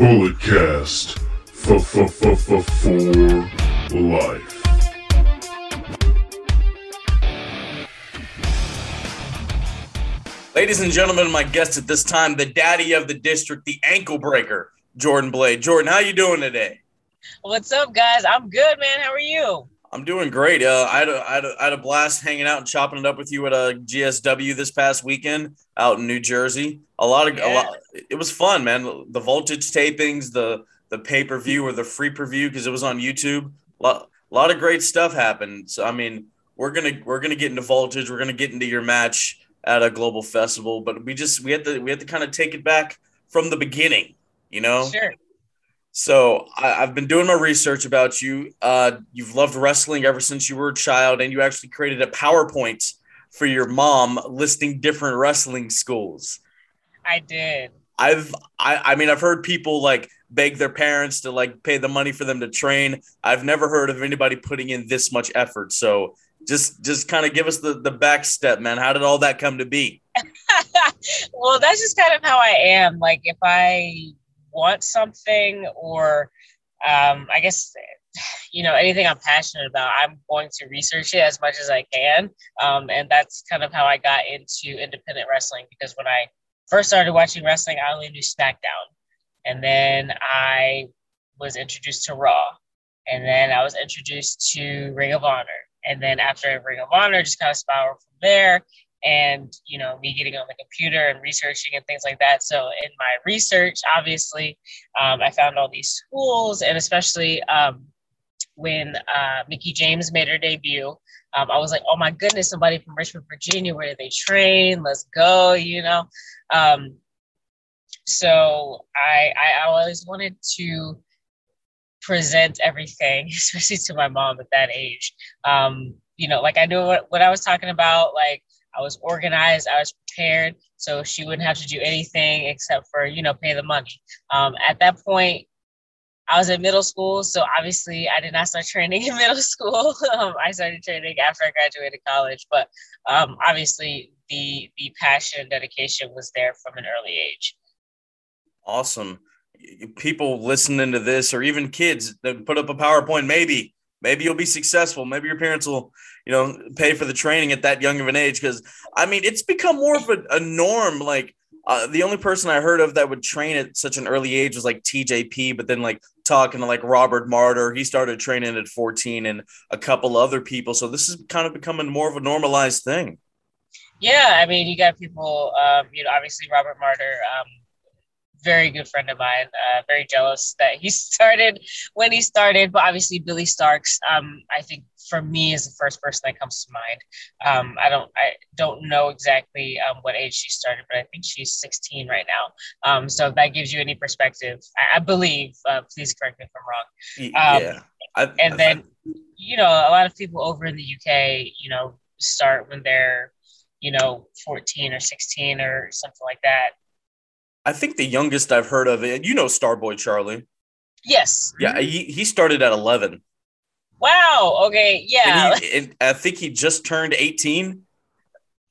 Bulletcast for life. Ladies and gentlemen, my guest at this time, the daddy of the district, the ankle breaker, Jordan Blade. Jordan, how you doing today? What's up, guys? I'm good, man. How are you? I'm doing great. Uh, I, had a, I, had a, I had a blast hanging out and chopping it up with you at a GSW this past weekend out in New Jersey. A lot of yeah. a lot. It was fun, man. The voltage tapings, the the pay per view or the free preview because it was on YouTube. A lot, a lot of great stuff happened. So I mean, we're gonna we're gonna get into voltage. We're gonna get into your match at a global festival, but we just we had to we had to kind of take it back from the beginning. You know. Sure. So I, have been doing my research about you. Uh, you've loved wrestling ever since you were a child, and you actually created a PowerPoint for your mom listing different wrestling schools. I did. I've I, I mean I've heard people like beg their parents to like pay the money for them to train. I've never heard of anybody putting in this much effort. So just just kind of give us the the back step, man. How did all that come to be? well, that's just kind of how I am. Like if I want something or um, I guess you know anything I'm passionate about, I'm going to research it as much as I can, um, and that's kind of how I got into independent wrestling. Because when I first started watching wrestling, I only knew SmackDown, and then I was introduced to Raw, and then I was introduced to Ring of Honor, and then after Ring of Honor, just kind of spiraled from there and you know me getting on the computer and researching and things like that. So in my research obviously um, i found all these schools and especially um, when uh, mickie james made her debut um, i was like oh my goodness somebody from richmond virginia where do they train? Let's go you know? Um, so I, I always wanted to present everything especially to my mom at that age. Um, you know like i knew what, what i was talking about like I was organized, I was prepared, so she wouldn't have to do anything except for you know pay the money. Um, at that point, I was in middle school, so obviously I did not start training in middle school. um, I started training after I graduated college, but um, obviously the the passion, and dedication was there from an early age. Awesome. People listening to this, or even kids that put up a PowerPoint, maybe maybe you'll be successful. Maybe your parents will, you know, pay for the training at that young of an age. Because I mean, it's become more of a, a norm. Like uh, the only person I heard of that would train at such an early age was like TJP. But then like talking to like Robert Martyr, he started training at 14, and a couple other people. So this is kind of becoming more of a normalized thing. Yeah, I mean, you got people, um, you know, obviously Robert Martyr. Um, very good friend of mine. Uh, very jealous that he started when he started, but obviously Billie Starkz. Um, I think for me is the first person that comes to mind. Um, I don't I don't know exactly um, what age she started, but I think she's 16 right now. Um, so if that gives you any perspective, I, I believe. Uh, please correct me if I'm wrong. Um, yeah. I, and I, then you know a lot of people over in the UK, you know, start when they're you know 14 or 16 or something like that I think the youngest I've heard of it, you know, Starboy Charlie. Yes. Yeah, he, he started at 11. Wow. Okay. Yeah. And he, and I think he just turned 18.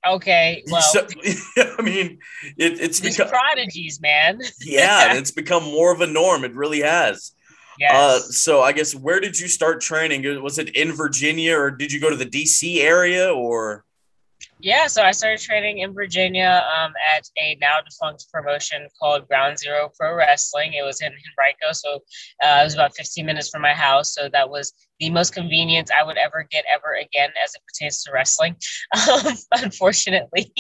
Okay. Well, so, I mean, it, it's become prodigies, man. yeah, it's become more of a norm. It really has. Yes. Uh, so I guess where did you start training? Was it in Virginia or did you go to the DC area or? Yeah, so I started training in Virginia um, at a now defunct promotion called Ground Zero Pro Wrestling. It was in Henrico, so uh, it was about 15 minutes from my house. So that was the most convenience I would ever get ever again as it pertains to wrestling. Um, unfortunately,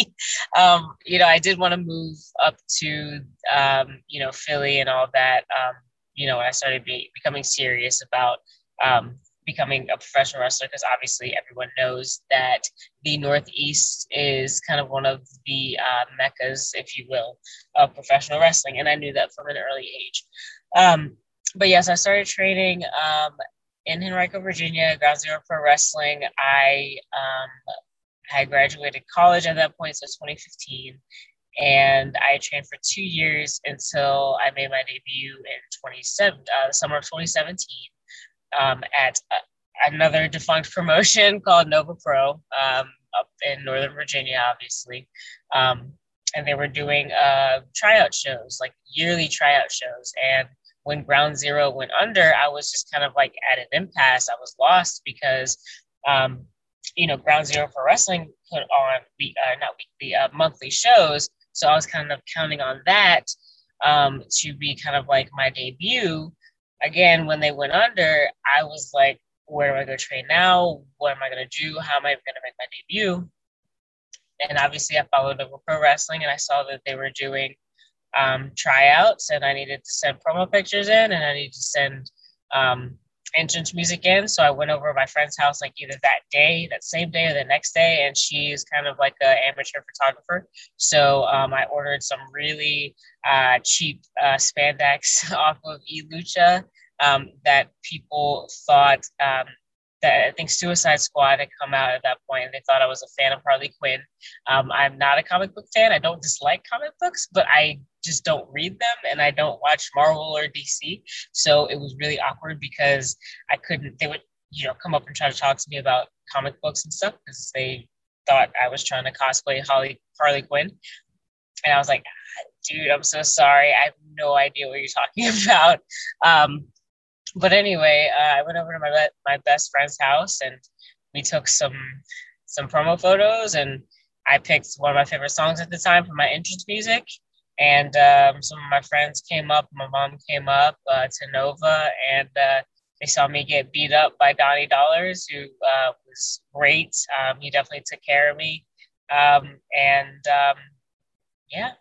um, you know, I did want to move up to, um, you know, Philly and all that. Um, you know, when I started be, becoming serious about um, becoming a professional wrestler because obviously everyone knows that the Northeast is kind of one of the uh, meccas, if you will, of professional wrestling. And I knew that from an early age. Um, but yes, I started training um, in Henrico, Virginia, Ground Zero Pro Wrestling. I um, had graduated college at that point, so 2015. And I trained for two years until I made my debut in 27, uh, the summer of 2017 um, at another defunct promotion called Nova Pro um, up in Northern Virginia, obviously. Um, and they were doing uh, tryout shows, like yearly tryout shows. And when Ground Zero went under, I was just kind of like at an impasse. I was lost because, um, you know, Ground Zero Pro Wrestling put on week, uh, not weekly, uh, monthly shows. So I was kind of counting on that um, to be kind of like my debut. Again, when they went under, I was like, where am I going to train now? What am I going to do? How am I going to make my debut? And obviously, I followed Nova pro wrestling and I saw that they were doing um, tryouts and I needed to send promo pictures in and I needed to send um, entrance music in. So I went over to my friend's house like either that day, that same day, or the next day. And she's kind of like an amateur photographer. So um, I ordered some really uh, cheap uh, spandex off of eLucha um, that people thought um, that I think Suicide Squad had come out at that point, and they thought I was a fan of Harley Quinn. Um, I'm not a comic book fan. I don't dislike comic books, but I just don't read them, and I don't watch Marvel or DC. So it was really awkward because I couldn't. They would, you know, come up and try to talk to me about comic books and stuff because they thought I was trying to cosplay Harley Harley Quinn, and I was like, dude, I'm so sorry. I have no idea what you're talking about. Um, but anyway, uh, I went over to my be- my best friend's house and we took some some promo photos and I picked one of my favorite songs at the time for my entrance music. And um, some of my friends came up. My mom came up uh, to Nova, and uh, they saw me get beat up by Donnie Dollars, who uh, was great. Um, he definitely took care of me, um, and um, yeah,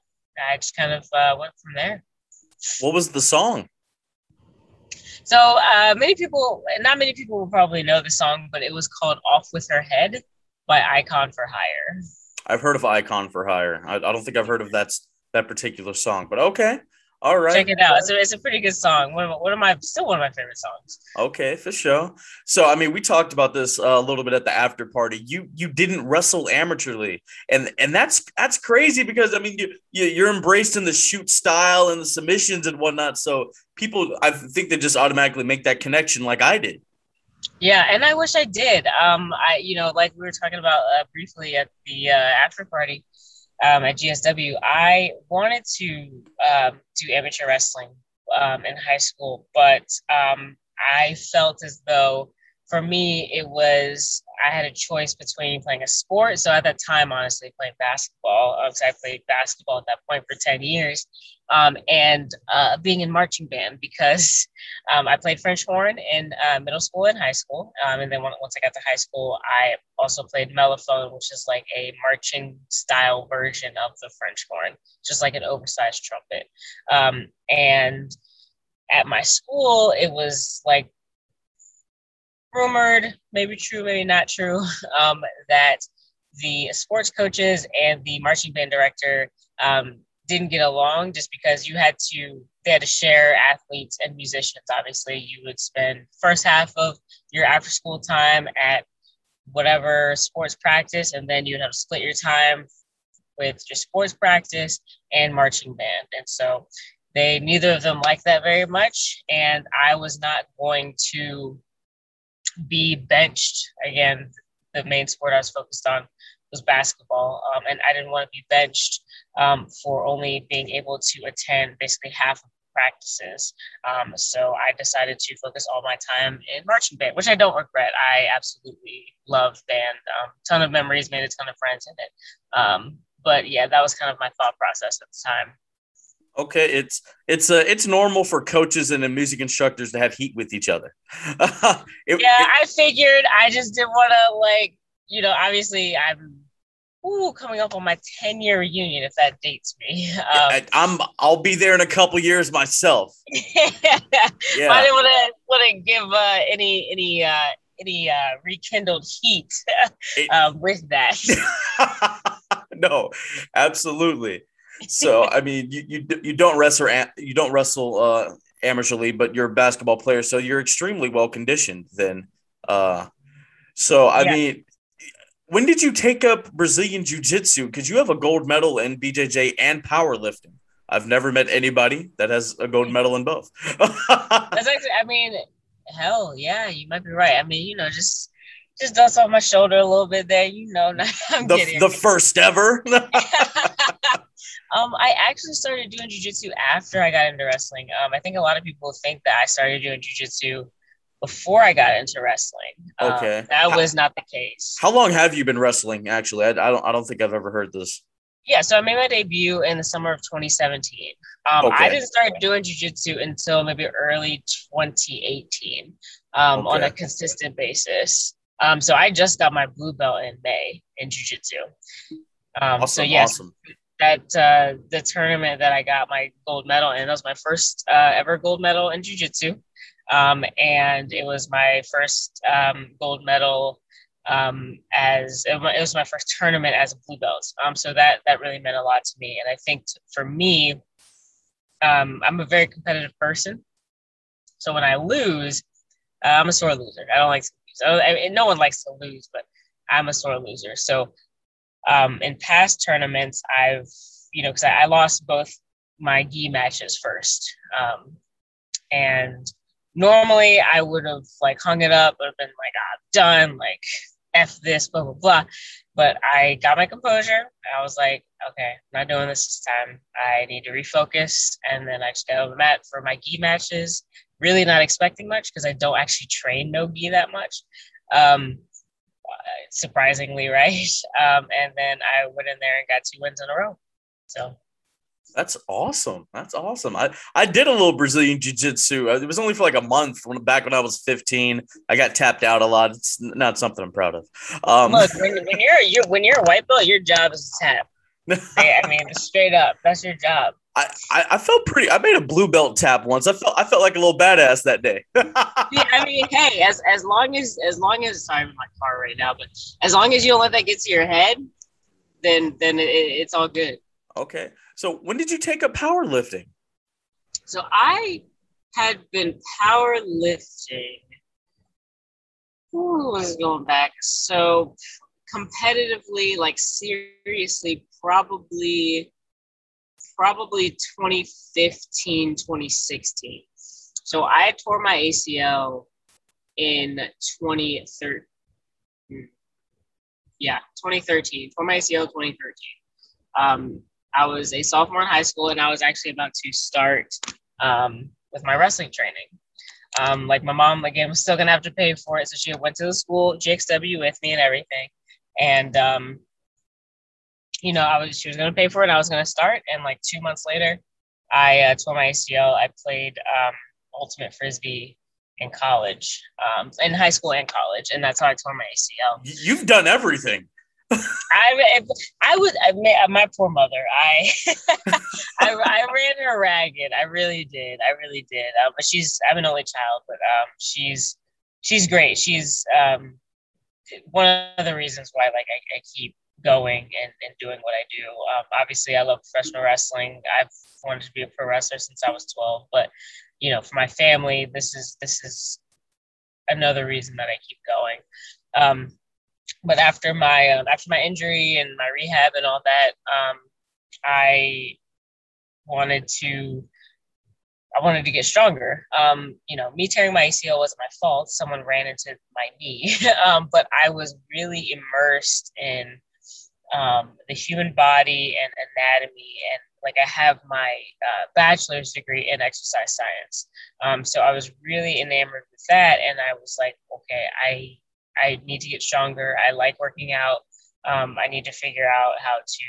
I just kind of uh, went from there. What was the song? So uh, many people, not many people will probably know the song, but it was called "Off with Her Head" by Icon for Hire. I've heard of Icon for Hire. I, I don't think I've heard of that that particular song, but okay. All right. Check it out. It's a, it's a pretty good song. One of, one of my still one of my favorite songs. Okay, for sure. So I mean, we talked about this uh, a little bit at the after party. You you didn't wrestle amateurly, and and that's that's crazy because I mean you, you you're embraced in the shoot style and the submissions and whatnot. So people, I think they just automatically make that connection, like I did. Yeah, and I wish I did. Um, I you know like we were talking about uh, briefly at the uh, after party um, at GSW, I wanted to um, do amateur wrestling um, in high school, but um, I felt as though for me it was I had a choice between playing a sport. So at that time, honestly, playing basketball. Obviously, I played basketball at that point for ten years, um, and uh, being in marching band because um, I played French horn in uh, middle school and high school. Um, and then once I got to high school, I also played mellophone, which is like a marching style version of the French horn, just like an oversized trumpet. Um, and at my school, it was like rumored, maybe true, maybe not true, um, that the sports coaches and the marching band director um, didn't get along just because you had to they had to share athletes and musicians. Obviously you would spend first half of your after school time at whatever sports practice and then you'd have to split your time with your sports practice and marching band. And so they neither of them liked that very much and i was not going to be benched again the main sport i was focused on was basketball, um, and I didn't want to be benched um, for only being able to attend basically half of practices. Um, so I decided to focus all my time in marching band, which I don't regret. I absolutely love band. Um, ton of memories, made a ton of friends in it. Um, but yeah, that was kind of my thought process at the time. Okay, it's it's uh, it's normal for coaches and music instructors to have heat with each other. it, yeah, it, I figured. I just didn't want to like you know, obviously I'm ooh, coming up on my 10 year reunion if that dates me. Um, I'm I'll be there in a couple years myself. yeah. yeah. I didn't want to want to give uh, any any uh, any uh, rekindled heat um, with that. no, absolutely. So I mean, you you, you don't wrestle you don't wrestle uh, amateurly, but you're a basketball player, so you're extremely well conditioned. Then, uh, so I yeah. mean, when did you take up Brazilian Jiu Jitsu? Because you have a gold medal in BJJ and powerlifting. I've never met anybody that has a gold medal in both. That's actually, I mean, hell yeah, you might be right. I mean, you know, just just dust off my shoulder a little bit there, you know. I'm the, the first ever. Um, I actually started doing jujitsu after I got into wrestling. Um, I think a lot of people think that I started doing jujitsu before I got into wrestling. Um, Okay. that was not the case. How long have you been wrestling? Actually, I, I don't. I don't think I've ever heard this. Yeah, so I made my debut in the summer of 2017. Um, Okay. I didn't start doing jujitsu until maybe early 2018 um, on a consistent basis. Um, so I just got my blue belt in May in jujitsu. Um, Awesome. so yes, Awesome. That uh, the tournament that I got my gold medal in. That was my first uh, ever gold medal in jujitsu, um, and it was my first um, gold medal um, as it was my first tournament as a blue belt. Um, so that that really meant a lot to me, and I think t- for me, um, I'm a very competitive person. So when I lose, uh, I'm a sore loser. I don't like to lose. I, I no one likes to lose, but I'm a sore loser. So um, in past tournaments, I've, you know, because I, I lost both my gi matches first. Um, and normally I would have like hung it up, would have been like, ah, done, like, F this, blah, blah, blah. But I got my composure. I was like, okay, I'm not doing this this time. I need to refocus. And then I just got on the mat for my gi matches. Really not expecting much because I don't actually train no gi that much. Um, surprisingly, right? Um, and then I went in there and got two wins in a row. So That's awesome. That's awesome. I, I did a little Brazilian jiu jitsu. It was only for like a month when back when I was 15. I got tapped out a lot. It's not something I'm proud of. Um, look, when, when you're you when you're a white belt, your job is to tap. I mean, straight up, that's your job. I, I, felt pretty. I made a blue belt tap once. I felt I felt like a little badass that day. Yeah, I mean, hey, as as long as as long as sorry, I'm in my car right now, but as long as you don't let that get to your head, then then it, it's all good. okay. So when did you take up powerlifting? So I had been powerlifting. Ooh, was going back. So competitively, like seriously, probably probably 2015, 2016. So I tore my ACL in 2013. Yeah, 2013. Tore my ACL 2013. Um, I was a sophomore in high school, and I was actually about to start um, with my wrestling training. Um, like my mom, again, was still gonna have to pay for it, so she went to the school, GXW, with me and everything. And um, you know, I was she was gonna pay for it. I was gonna start, and like two months later, I uh, tore my ACL. I played um, ultimate frisbee in college, um, in high school and college, and that's how I tore my ACL. You've done everything. I I was I ma- my poor mother. I, I I ran her ragged. I really did. I really did. Um, but she's I'm an only child, but um, she's she's great. She's um, one of the reasons why like I, I keep going and, and doing what I do. Um, obviously, I love professional wrestling. I've wanted to be a pro wrestler since I was 12, but you know, for my family, this is this is another reason that I keep going. Um, but after my um, after my injury and my rehab and all that, um, I wanted to I wanted to get stronger. Um, you know, me tearing my ACL wasn't my fault. Someone ran into my knee, um, but I was really immersed in um, the human body and anatomy, and like I have my uh, bachelor's degree in exercise science. Um, so I was really enamored with that, and I was like, okay, I I need to get stronger. I like working out. Um, I need to figure out how to,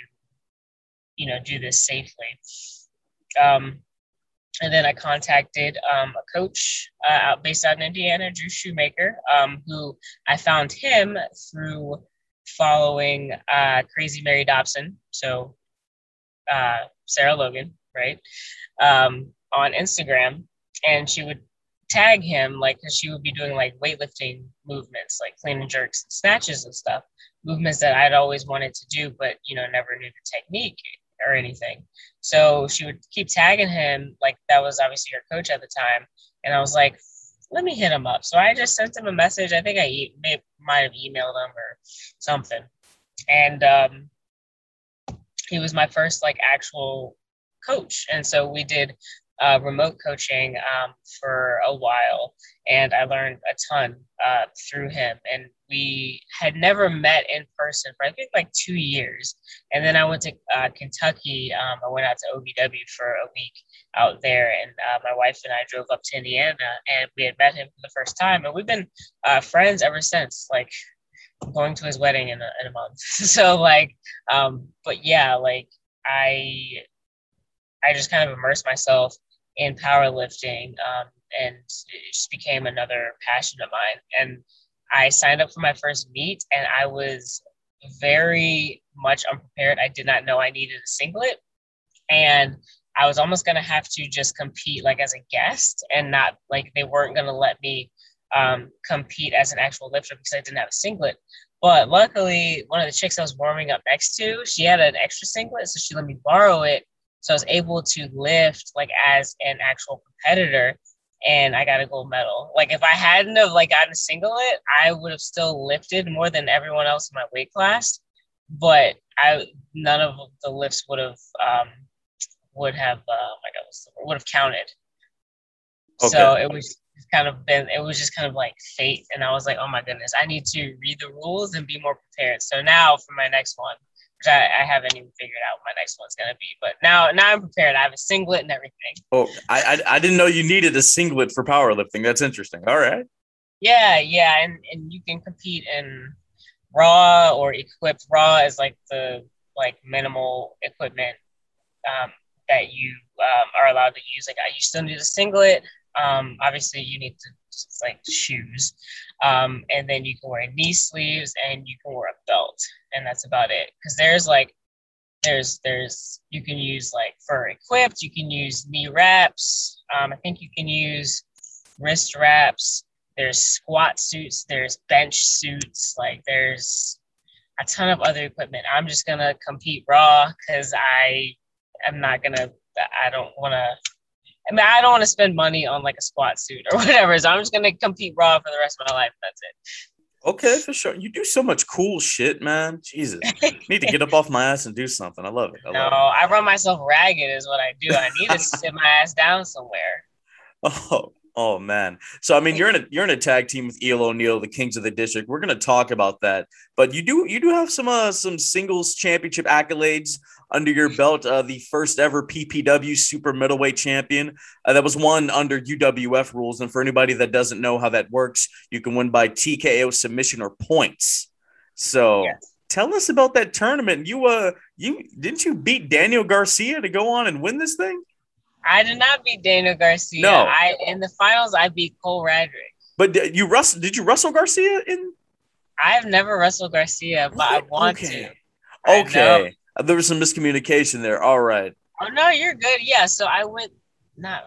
you know, do this safely. Um, and then I contacted um, a coach uh, out based out in Indiana, Drew Shoemaker, um, who I found him through following uh, Crazy Mary Dobson, so uh, Sarah Logan, right, um, on Instagram, and she would tag him like because she would be doing like weightlifting movements, like clean and jerks, and snatches and stuff, movements that I'd always wanted to do, but you know never knew the technique or anything. So she would keep tagging him, like that was obviously her coach at the time. And I was like, let me hit him up. So I just sent him a message. I think I e- may, might have emailed him or something. And um, he was my first like actual coach. And so we did uh, remote coaching um, for a while, and I learned a ton uh, through him. And we had never met in person for I think like two years. And then I went to uh, Kentucky. Um, I went out to OVW for a week out there, and uh, my wife and I drove up to Indiana, and we had met him for the first time, and we've been uh, friends ever since. Like going to his wedding in a, in a month. so like, um, but yeah, like I I just kind of immersed myself in powerlifting, um, and it just became another passion of mine. And I signed up for my first meet, and I was very much unprepared. I did not know I needed a singlet, and I was almost gonna have to just compete like as a guest, and not like they weren't gonna let me um, compete as an actual lifter because I didn't have a singlet. But luckily, one of the chicks I was warming up next to, she had an extra singlet, so she let me borrow it. So I was able to lift like as an actual competitor, and I got a gold medal. Like if I hadn't have like gotten a singlet, I would have still lifted more than everyone else in my weight class. But I none of the lifts would have um, would have uh, oh my God, would have counted. Okay. So it was kind of been it was just kind of like fate and i was like oh my goodness i need to read the rules and be more prepared. So now for my next one which I, I haven't even figured out what my next one's gonna be but now now i'm prepared. I have a singlet and everything. Oh i i, I didn't know you needed a singlet for powerlifting. That's interesting. All right. Yeah yeah and and you can compete in raw or equipped. Raw is like the like minimal equipment um, that you um, are allowed to use like you still need a singlet um, obviously, you need to like shoes, um, and then you can wear knee sleeves and you can wear a belt, and that's about it. Because there's like there's there's you can use like for equipped, you can use knee wraps. Um, I think you can use wrist wraps. There's squat suits. There's bench suits. Like there's a ton of other equipment. I'm just gonna compete raw because I am not gonna. I don't want to I mean, I don't want to spend money on like a squat suit or whatever. So I'm just gonna compete raw for the rest of my life. That's it. Okay, for sure. You do so much cool shit, man. Jesus, need to get up off my ass and do something. I love it. I no, love it. I run myself ragged, is what I do. I need to sit my ass down somewhere. Oh, oh man. So I mean, you're in a you're in a tag team with Eel O'Neill, the Kings of the District. We're gonna talk about that, but you do you do have some uh some singles championship accolades under your belt, uh, the first ever PPW super middleweight champion. Uh, that was won under UWF rules. And for anybody that doesn't know how that works, you can win by TKO submission or points. So yes. tell us about that tournament. You uh you didn't you beat Daniel Garcia to go on and win this thing? I did not beat Daniel Garcia. No. I in the finals I beat Cole Radrick. But you Russ did you wrestle Garcia in I've never wrestled Garcia, but I want okay. to. Okay. There was some miscommunication there. All right. Oh no, you're good. Yeah. So I went not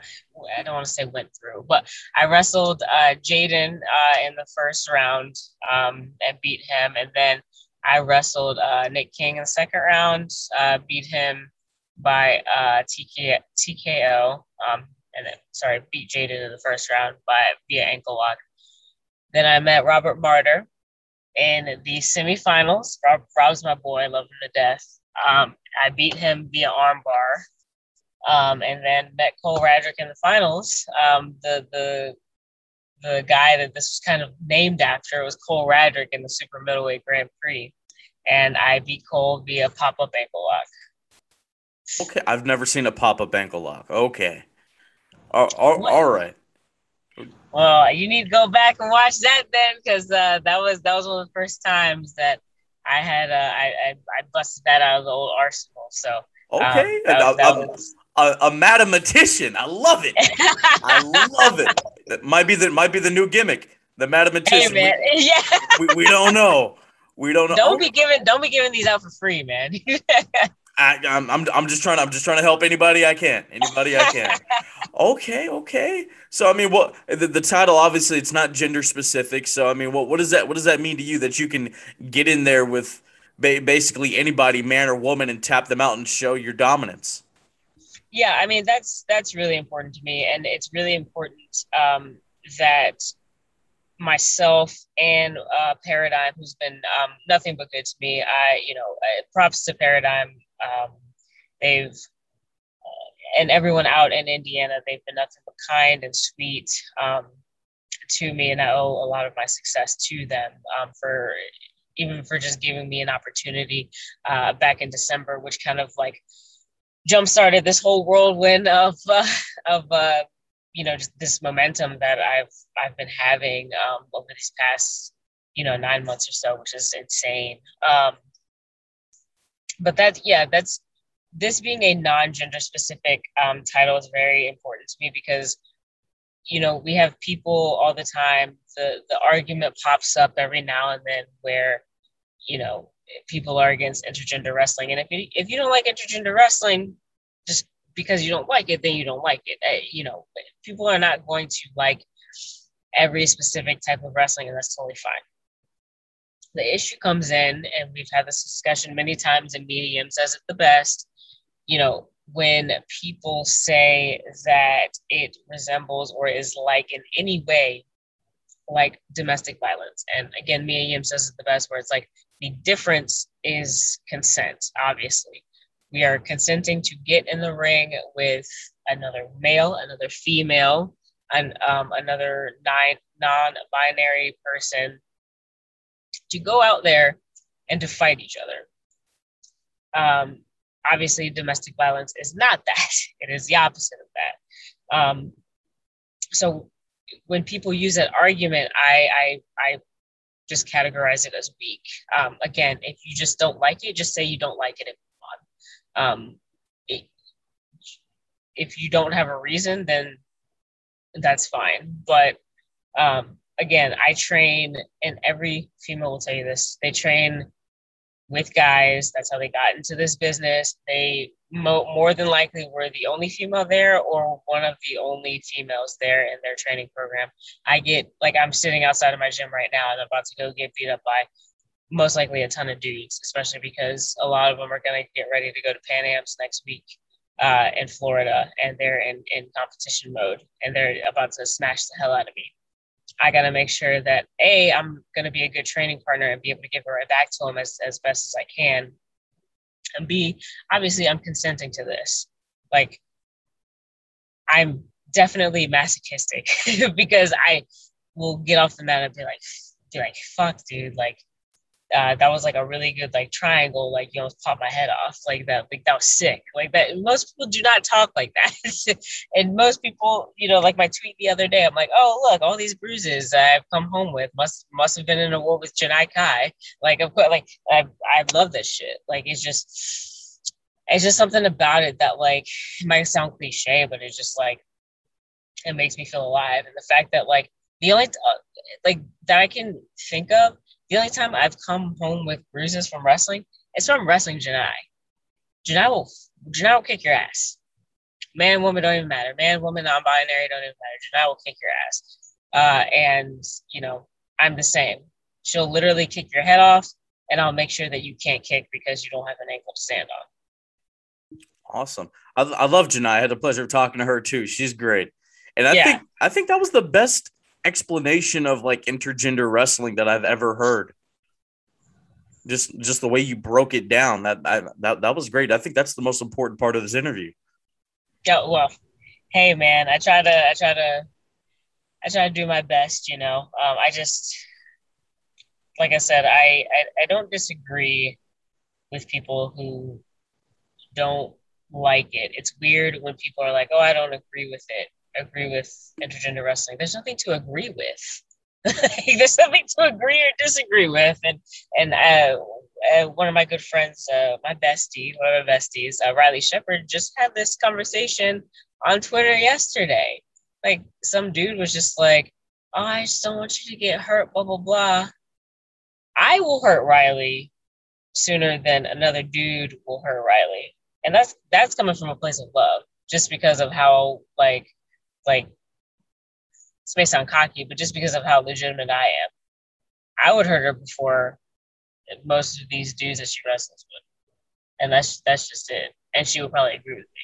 I don't want to say went through, but I wrestled uh, Jaden uh, in the first round um, and beat him, and then I wrestled uh, Nick King in the second round, uh, beat him by uh, TK, TKO, um, and then sorry, beat Jaden in the first round by via ankle lock. Then I met Robert Martyr in the semifinals. Rob, Rob's my boy, I love him to death. Um, I beat him via armbar, um, and then met Cole Radrick in the finals. Um, the the the guy that this was kind of named after was Cole Radrick in the super middleweight Grand Prix, and I beat Cole via pop up ankle lock. Okay, I've never seen a pop up ankle lock. Okay, all, all, all right. Well, you need to go back and watch that then, because uh, that was that was one of the first times that I had uh, I, I, I busted that out of the old arsenal. So okay, um, that, that a, was... a, a, mathematician. I love it. I love it. That might be the might be the new gimmick. The mathematician. Hey. We, yeah. we, we don't know. We don't know. Don't be giving don't be giving these out for free, man. I, am I'm, I'm just trying I'm just trying to help anybody I can, anybody I can. okay, okay. So I mean, what the, the title obviously it's not gender specific. So I mean, what what does that what does that mean to you that you can get in there with ba- basically anybody, man or woman, and tap them out and show your dominance? Yeah, I mean that's that's really important to me, and it's really important um, that myself and uh, Paradigm, who's been um, nothing but good to me. I, you know, props to Paradigm um, they've and everyone out in Indiana, they've been nothing but kind and sweet um, to me, and I owe a lot of my success to them um, for even for just giving me an opportunity uh, back in December, which kind of like jump started this whole whirlwind of uh, of uh, you know just this momentum that I've I've been having um, over these past you know nine months or so, which is insane. Um, but that yeah, that's this being a non-gender specific um, title is very important to me because you know we have people all the time the the argument pops up every now and then where you know people are against intergender wrestling. And if you if you don't like intergender wrestling just because you don't like it then you don't like it. Uh, you know people are not going to like every specific type of wrestling and that's totally fine. The issue comes in and we've had this discussion many times in mediums, as it the best you know when people say that it resembles or is like in any way like domestic violence. And again, Mia Yim says it the best where it's like the difference is consent, obviously. We are consenting to get in the ring with another male, another female, and um, another non binary person to go out there and to fight each other. Um, obviously domestic violence is not that. It is the opposite of that. Um, so when people use that argument i i, I just categorize it as weak. Um, again if you just don't like it just say you don't like it and move on. Um, it, if you don't have a reason then that's fine. But um, again i train and every female will tell you this they train with guys. That's how they got into this business. They mo- more than likely were the only female there or one of the only females there in their training program. I get like I'm sitting outside of my gym right now and I'm about to go get beat up by most likely a ton of dudes, especially because a lot of them are going to get ready to go to Pan Am's next week uh, in Florida and they're in, in competition mode and they're about to smash the hell out of me. I got to make sure that A, I'm going to be a good training partner and be able to give it right back to him as, as best as I can. And B, obviously, I'm consenting to this. Like, I'm definitely masochistic because I will get off the mat and be like, be like, fuck, dude, like, uh, that was like a really good like triangle, like you know, pop my head off like that. Like that was sick. Like that. Most people do not talk like that, and most people, you know, like my tweet the other day. I'm like, oh look, all these bruises I've come home with must must have been in a war with Janai Kai. Like of course, like I I love this shit. Like it's just it's just something about it that like it might sound cliche, but it's just like it makes me feel alive. And the fact that like the only uh, like that I can think of the only time I've come home with bruises from wrestling is from wrestling Janai. Janai will Janai will kick your ass. Man, woman don't even matter. Man, woman, non-binary don't even matter. Janai will kick your ass. Uh, and you know, I'm the same. She'll literally kick your head off, and I'll make sure that you can't kick because you don't have an ankle to stand on. Awesome. I, I love Janai. I had the pleasure of talking to her too. She's great. And I yeah. think I think that was the best explanation of like intergender wrestling that I've ever heard. Just just the way you broke it down that I, that that was great. I think that's the most important part of this interview. Yeah, well, hey man, I try to I try to I try to do my best. You know, um, I just like I said, I, I I don't disagree with people who don't like it. It's weird when people are like, "Oh, I don't agree with it." Agree with intergender wrestling. There's nothing to agree with. There's nothing to agree or disagree with. And and uh, uh, one of my good friends, uh, my bestie, one of my besties, uh, Riley Shepard, just had this conversation on Twitter yesterday. Like some dude was just like, "Oh, I just don't want you to get hurt." Blah blah blah. I will hurt Riley sooner than another dude will hurt Riley, and that's that's coming from a place of love, just because of how like like this may sound cocky, but just because of how legitimate I am, I would hurt her before most of these dudes that she wrestles with, and that's that's just it. And she would probably agree with me.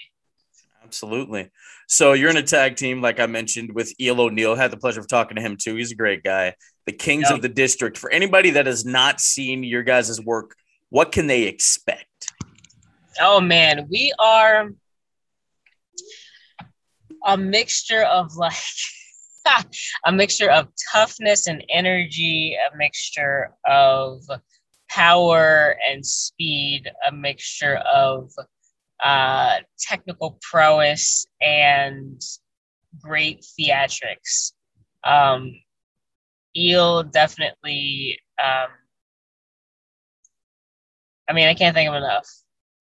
Absolutely. So you're in a tag team, like I mentioned, with Eel O'Neill. Had the pleasure of talking to him too. He's a great guy. The Kings of the District. For anybody that has not seen your guys' work, what can they expect? Oh man, we are a mixture of like a mixture of toughness and energy, a mixture of power and speed, a mixture of uh, technical prowess and great theatrics. Um, Eel definitely. Um, I mean, I can't think of enough.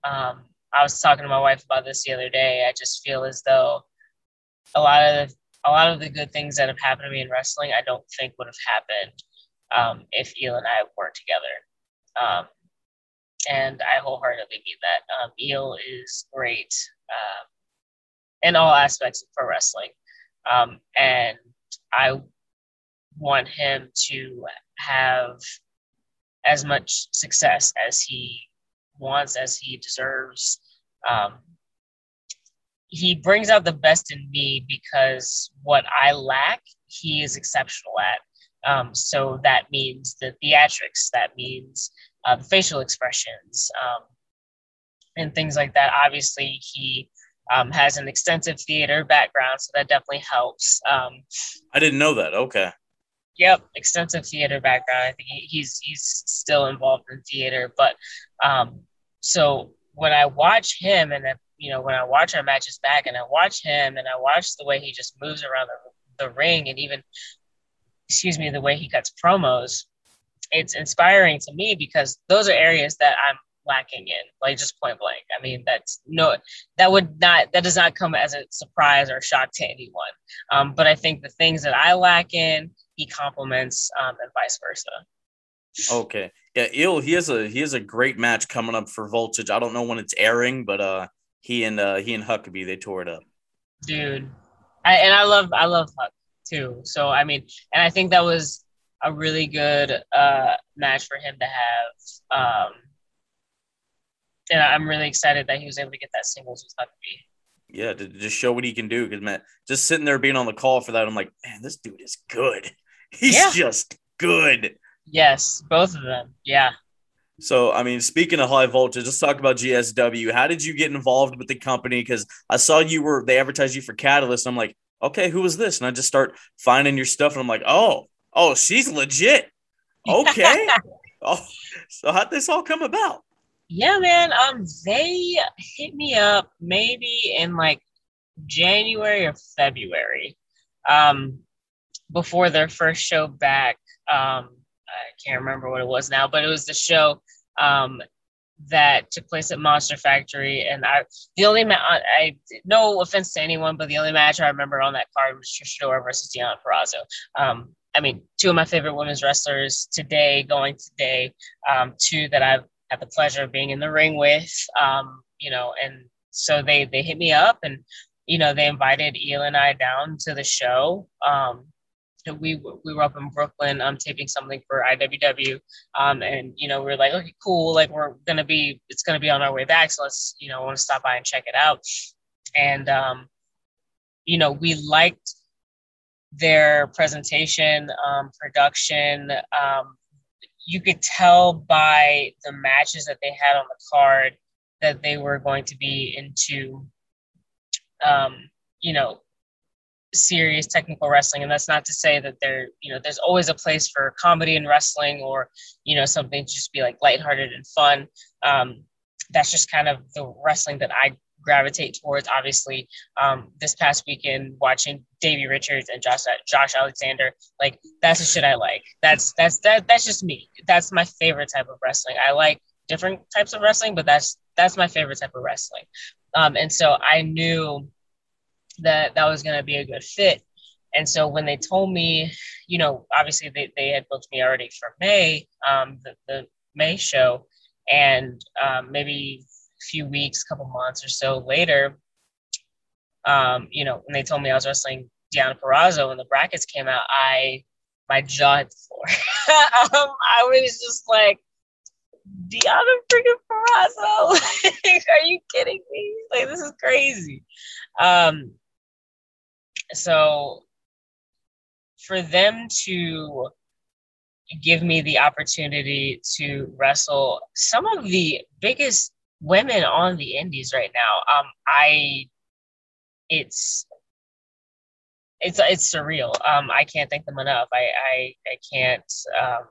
Um, I was talking to my wife about this the other day. I just feel as though a lot of a lot of the good things that have happened to me in wrestling, I don't think would have happened um, if Eel and I weren't together. Um, and I wholeheartedly mean that. Um, Eel is great um, in all aspects of pro wrestling, um, and I want him to have as much success as he wants, as he deserves. Um, he brings out the best in me because what I lack, he is exceptional at. Um, so that means the theatrics, that means uh, the facial expressions, um, and things like that. Obviously, he um, has an extensive theater background, so that definitely helps. Um, I didn't know that. Okay. Yep, extensive theater background. I think he's he's still involved in theater, but um, so when I watch him and you know when I watch our matches back and I watch him and I watch the way he just moves around the, the ring and even excuse me the way he cuts promos, it's inspiring to me because those are areas that I'm lacking in, like just point blank. I mean, that's no, that would not, that does not come as a surprise or a shock to anyone. Um, but I think the things that I lack in, he complements, um, and vice versa. Okay, yeah, Eel, he has a he has a great match coming up for Voltage. I don't know when it's airing, but uh, he and uh, he and Huckabee they tore it up. Dude, I, and I love I love Huck too. So I mean, and I think that was a really good uh match for him to have. Um, and I'm really excited that he was able to get that singles with Huckabee. Yeah, to just show what he can do. Because man, just sitting there being on the call for that, I'm like, man, this dude is good. He's yeah. just good. Yes, both of them. Yeah. So, I mean, speaking of high voltage, let's talk about GSW. How did you get involved with the company? Because I saw you were they advertised you for Catalyst. I'm like, okay, who is this? And I just start finding your stuff, and I'm like, oh, oh, she's legit. Okay. oh, so how'd this all come about? Yeah, man. Um, they hit me up maybe in like January or February, um, before their first show back. Um, I can't remember what it was now, but it was the show um that took place at Monster Factory, and I the only ma- I no offense to anyone, but the only match I remember on that card was Trish Adora versus Deonna Purrazzo. Um, I mean, two of my favorite women's wrestlers today, going today, um, two that I've had the pleasure of being in the ring with, um, you know, and so they they hit me up and you know they invited Eel and I down to the show. Um, we we were up in Brooklyn um taping something for IWW um and you know we are like okay cool like we're gonna be it's gonna be on our way back so let's you know want to stop by and check it out. And um you know we liked their presentation um production um you could tell by the matches that they had on the card that they were going to be into, um, you know, serious technical wrestling. And that's not to say that there, you know, there's always a place for comedy in wrestling or, you know, something to just be like lighthearted and fun. Um, that's just kind of the wrestling that I gravitate towards. Obviously, um, this past weekend watching Davey Richards and Josh Josh Alexander, like that's the shit I like. That's that's that that's just me. That's my favorite type of wrestling. I like different types of wrestling, but that's that's my favorite type of wrestling. Um, and so I knew that that was going to be a good fit. And so when they told me, you know, obviously they, they had booked me already for May, um, the, the May show, and um, maybe a few weeks, couple months or so later, um, you know, when they told me I was wrestling Deonna Purrazzo and the brackets came out, I my jaw hit the floor. um, I was just like, Deonna freaking Purrazzo, are you kidding me? Like this is crazy. Um, so for them to give me the opportunity to wrestle some of the biggest women on the indies right now. Um, I, it's it's it's surreal. Um, I can't thank them enough. I I, I can't um,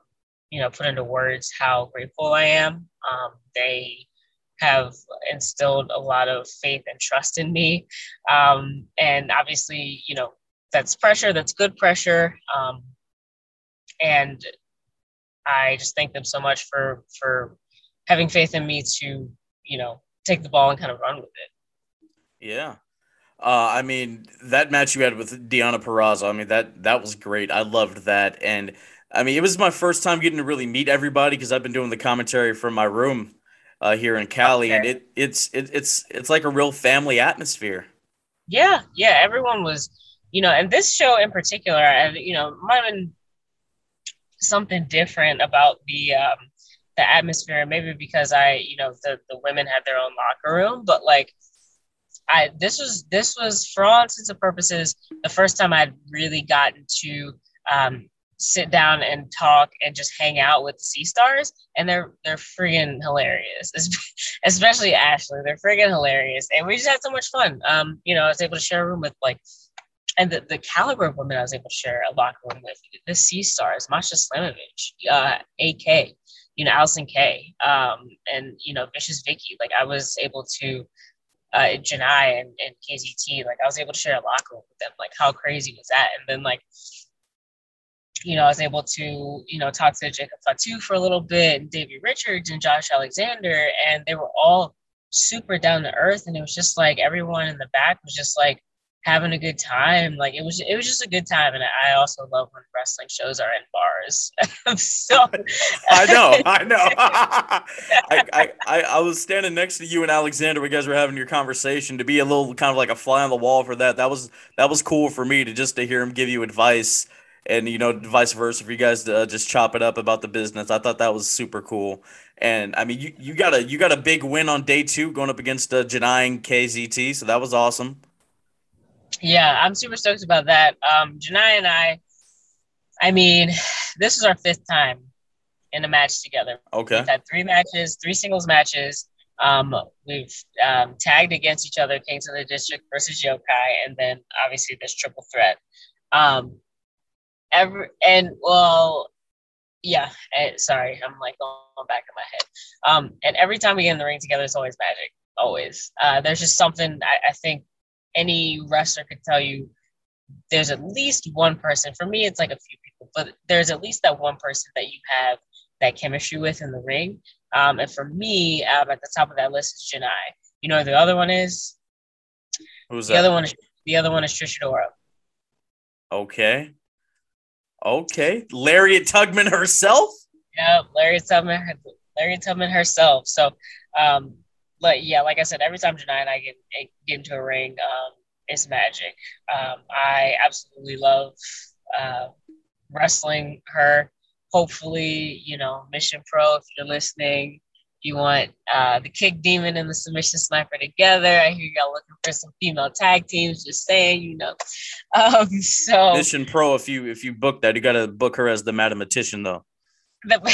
you know put into words how grateful I am. Um, they have instilled a lot of faith and trust in me, um, and obviously you know that's pressure. That's good pressure, um, and I just thank them so much for for having faith in me to you know take the ball and kind of run with it. Yeah. Uh, I mean, that match you had with Deonna Purrazzo, I mean, that that was great. I loved that. And I mean, it was my first time getting to really meet everybody because I've been doing the commentary from my room uh, here in Cali, okay. and it it's it, it's it's like a real family atmosphere. Yeah, yeah. Everyone was, you know, and this show in particular, and you know, might have been something different about the um, the atmosphere. Maybe because I, you know, the the women had their own locker room, but like I this was this was for all intents and purposes the first time I'd really gotten to um, sit down and talk and just hang out with the sea stars and they're they're friggin' hilarious especially ashley they're friggin' hilarious and we just had so much fun um you know i was able to share a room with like and the, the caliber of women i was able to share a locker room with the sea stars masha slamovich uh ak you know Allysin Kay um and you know vicious vicky like i was able to uh, Janai and, and KZT, like I was able to share a locker room with them. Like how crazy was that? And then like, you know, I was able to, you know, talk to Jacob Fatu for a little bit and Davey Richards and Josh Alexander, and they were all super down to earth. And it was just like everyone in the back was just like, having a good time. Like it was, it was just a good time. And I also love when wrestling shows are in bars. so I know, I know. I, I, I was standing next to you and Alexander. You guys were having your conversation. To be a little kind of like a fly on the wall for that, that was that was cool for me to just to hear him give you advice. And you know, vice versa for you guys to uh, just chop it up about the business. I thought that was super cool. And I mean, you, you got a you got a big win on day two going up against uh, Janai and KZT, so that was awesome. Yeah, I'm super stoked about that. Um, Janai and I, I mean, this is our fifth time in a match together. Okay. We've had three matches, three singles matches. Um, we've um, tagged against each other, Kings of the District versus Yokai, and then obviously this triple threat. Um, every and well, yeah. And, sorry, I'm like going back in my head. Um, and every time we get in the ring together, it's always magic. Always. Uh, there's just something I, I think any wrestler could tell you there's at least one person. For me, it's like a few people, but there's at least that one person that you have that chemistry with in the ring. Um, and for me, um, at the top of that list is Janai. You know who the other one is? Who's the that? other one is the other one is Trish Adora. Okay. Okay. Lariat Tugman herself? Yeah, Lariat Tugman, Lariat Tugman herself. So um, but yeah, like I said, every time Janai and I get get into a ring, um, it's magic. Um, I absolutely love uh, wrestling her. Hopefully, you know, Mission Pro, if you're listening, you want uh, the Kick Demon and the Submission Sniper together. I hear y'all looking for some female tag teams. Just saying, you know. Um, so Mission Pro, if you if you book that, you got to book her as the mathematician, though. just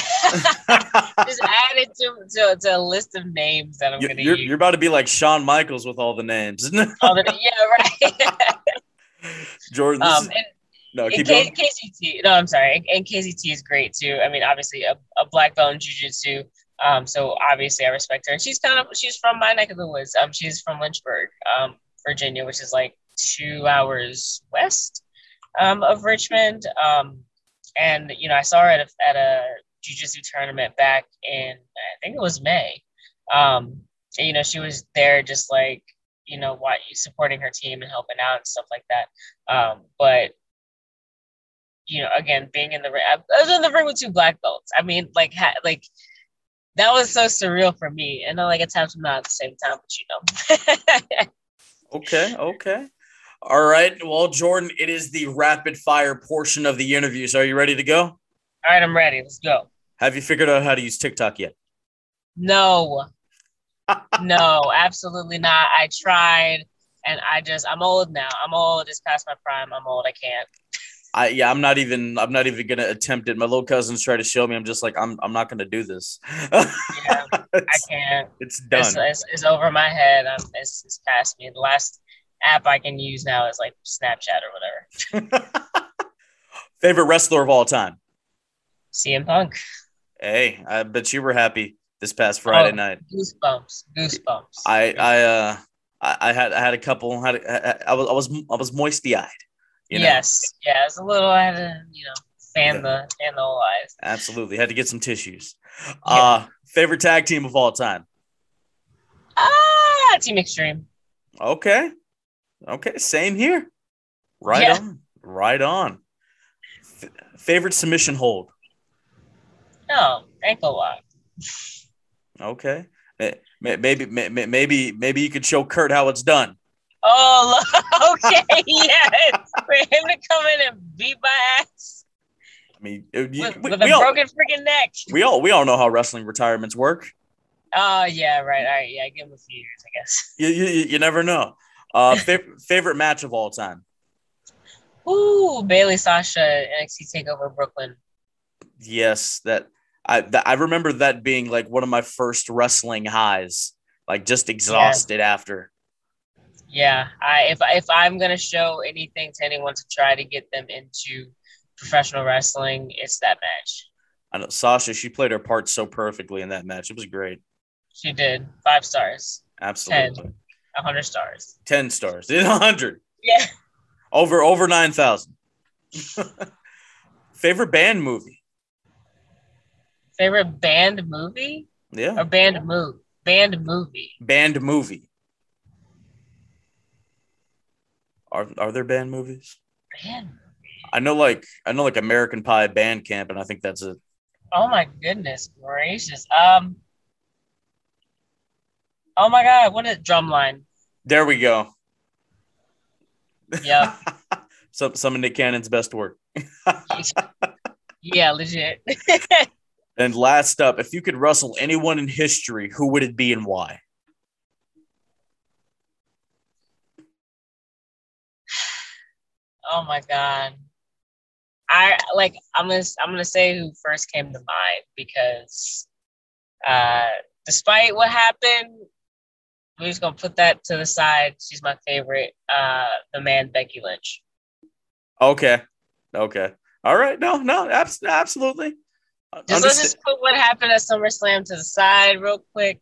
add it to, to, to, a list of names that I'm you're, gonna you're, use. You're about to be like Shawn Michaels with all the names, all the, yeah, right. Jordan, um, and, no, keep K- going. KZT, no, I'm sorry. And KCT is great too. I mean, obviously a, a black belt in jiu-jitsu. Um, so obviously I respect her. And she's kind of she's from my neck of the woods. Um, she's from Lynchburg, um, Virginia, which is like two hours west um, of Richmond. Um, and you know, I saw her at a, at a jiu-jitsu tournament back in I think it was May. Um, and, you know, she was there just like you know what supporting her team and helping out and stuff like that. Um, but you know, again, being in the ring, I was in the ring with two black belts. I mean, like, ha- like that was so surreal for me, and I like it's happened not at the same time, but you know. okay, okay. All right. Well, Jordan, it is the rapid fire portion of the interview. So are you ready to go? All right, I'm ready. Let's go. Have you figured out how to use TikTok yet? No. no, absolutely not. I tried and I just I'm old now. I'm old. It's past my prime. I'm old. I can't. I yeah, I'm not even I'm not even gonna attempt it. My little cousins try to show me. I'm just like I'm I'm not gonna do this. yeah, I can't. It's done. It's, it's, it's, over my head. I'm, it's, it's past me. The last app I can use now is like Snapchat or whatever. Favorite wrestler of all time? CM Punk. Hey, I bet you were happy this past Friday Oh, night. Goosebumps. Goosebumps. I I uh I, I had I had a couple had I was I was I was moisty eyed. You know? yes. Yeah, it's a little I had to, you know, fan Yeah. the fan the whole eyes. Absolutely. Had to get some tissues. Uh favorite tag team of all time. Ah, Team Extreme. Okay. Okay. Same here. Right Yeah. on. Right on. F- favorite submission hold. No, ankle lock. Okay. Eh, may- Maybe, may- may- maybe, maybe you could show Kurt how it's done. Oh, okay, yes. For him to come in and beat my ass I mean, it- you- with, we, with we a all, broken freaking neck. we all, we all know how wrestling retirements work. Oh, yeah, right. All right, yeah, give him a few years, I guess. You, you, you never know. Uh, fav- favorite match of all time. Ooh, Bayley Sasha NXT Takeover Brooklyn. Yes, that I that, I remember that being like one of my first wrestling highs. Like just exhausted after. Yeah, I if if I'm gonna show anything to anyone to try to get them into professional wrestling, it's that match. I know Sasha. She played her part so perfectly in that match. It was great. She did five stars, Absolutely. a hundred stars. 10 stars. 100. Yeah. Over over 9,000. Favorite band movie? Favorite band movie Yeah. or band move? Band movie. Band movie. Are are there band movies? Band. I know like I know like American Pie Band Camp and I think that's it. Oh my goodness gracious. Um. Oh my God! What is Drumline? There we go. Yeah. some some of Nick Cannon's best work. yeah, legit. And last up, if you could wrestle anyone in history, who would it be and why? Oh my god. I like I'm gonna I'm gonna say who first came to mind because uh despite what happened, we're just gonna put that to the side. She's my favorite, uh the man Becky Lynch. Okay. Okay. All right. No, no, abs- absolutely. Just let's just put what happened at SummerSlam to the side real quick.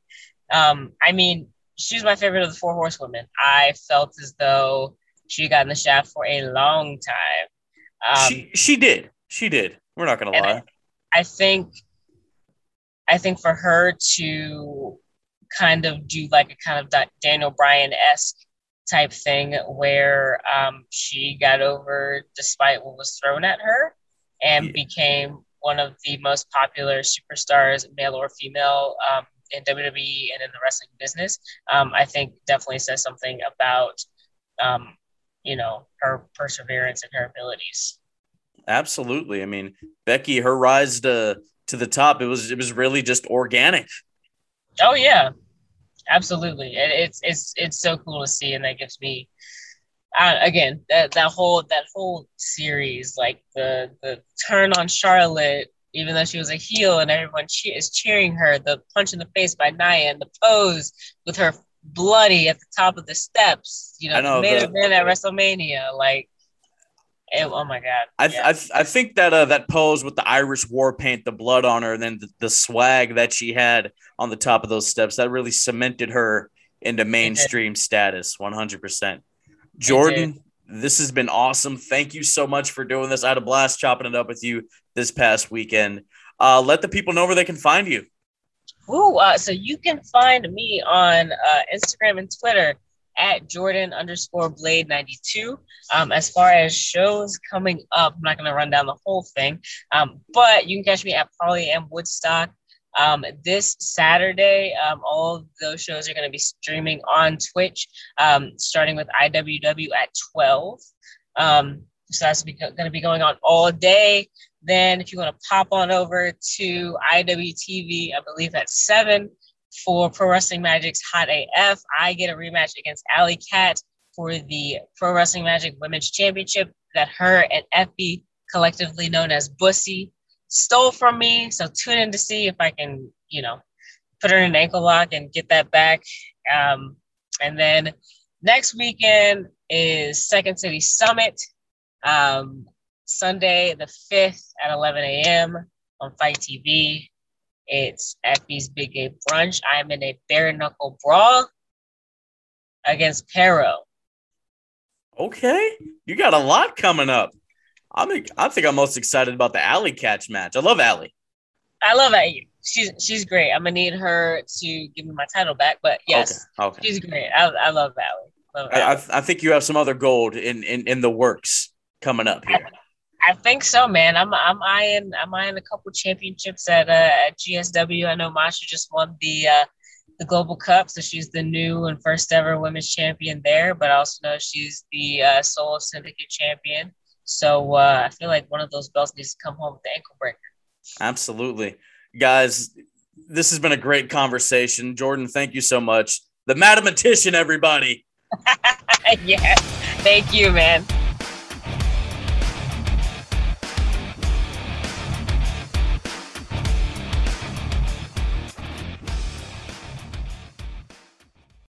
Um, I mean, she's my favorite of the four horsewomen. I felt as though she got in the shaft for a long time. Um, she she did. She did. We're not gonna lie. I think I think for her to kind of do like a kind of Daniel Bryan esque type thing where um, she got over despite what was thrown at her and Yeah. became one of the most popular superstars, male or female, um, in WWE and in the wrestling business. Um, I think definitely says something about um, you know her perseverance and her abilities. Absolutely. I mean, Becky, her rise to to the top, it was it was really just organic. Oh yeah, absolutely. It, it's it's it's so cool to see, and that gives me, uh, again, that that whole that whole series, like the the turn on Charlotte, even though she was a heel and everyone che- is cheering her, the punch in the face by Nia, and the pose with her bloody at the top of the steps. You know, I know, main event at WrestleMania, like. It, oh my god! I yeah. I, I think that uh, that pose with the Irish war paint, the blood on her, and then the, the swag that she had on the top of those steps, that really cemented her into mainstream status. One hundred percent. Jordan, this has been awesome. Thank you so much for doing this. I had a blast chopping it up with you this past weekend. Uh, let the people know where they can find you. Ooh, uh, so you can find me on uh, Instagram and Twitter at Jordan underscore Blade 92. Um, as far as shows coming up, I'm not going to run down the whole thing, um, but you can catch me at Parley and Woodstock. Um, this Saturday, um, all of those shows are going to be streaming on Twitch, um, starting with IWW at 12. Um, so that's going to be going on all day. Then, if you want to pop on over to IWTV, I believe at 7 for Pro Wrestling Magic's Hot AF, I get a rematch against Allie Katch for the Pro Wrestling Magic Women's Championship that her and Effy, collectively known as Bussy, stole from me. So tune in to see if I can, you know, put her in an ankle lock and get that back. Um, and then next weekend is Second City Summit. Um, Sunday the 5th at 11 a.m. on FITE TV. It's Effy's Big Game Brunch. I'm in a bare knuckle brawl against Pero. Okay, you got a lot coming up. I'm I think I'm most excited about the Allie Katch match. I love Allie. I love Allie. She's she's great. I'm gonna need her to give me my title back, but yes, okay. Okay. she's great. I, I love Allie. Love I, I, I think you have some other gold in in, in the works coming up here. I, think so, man. I'm I'm eyeing I'm eyeing a couple championships at uh, at GSW. I know Masha just won the uh, the Global Cup, so she's the new and first ever women's champion there. But I also know she's the uh, solo syndicate champion. So uh, I feel like one of those belts needs to come home with the ankle breaker. Absolutely, guys. This has been a great conversation, Jordan. Thank you so much. The mathematician, everybody. yes, thank you, man.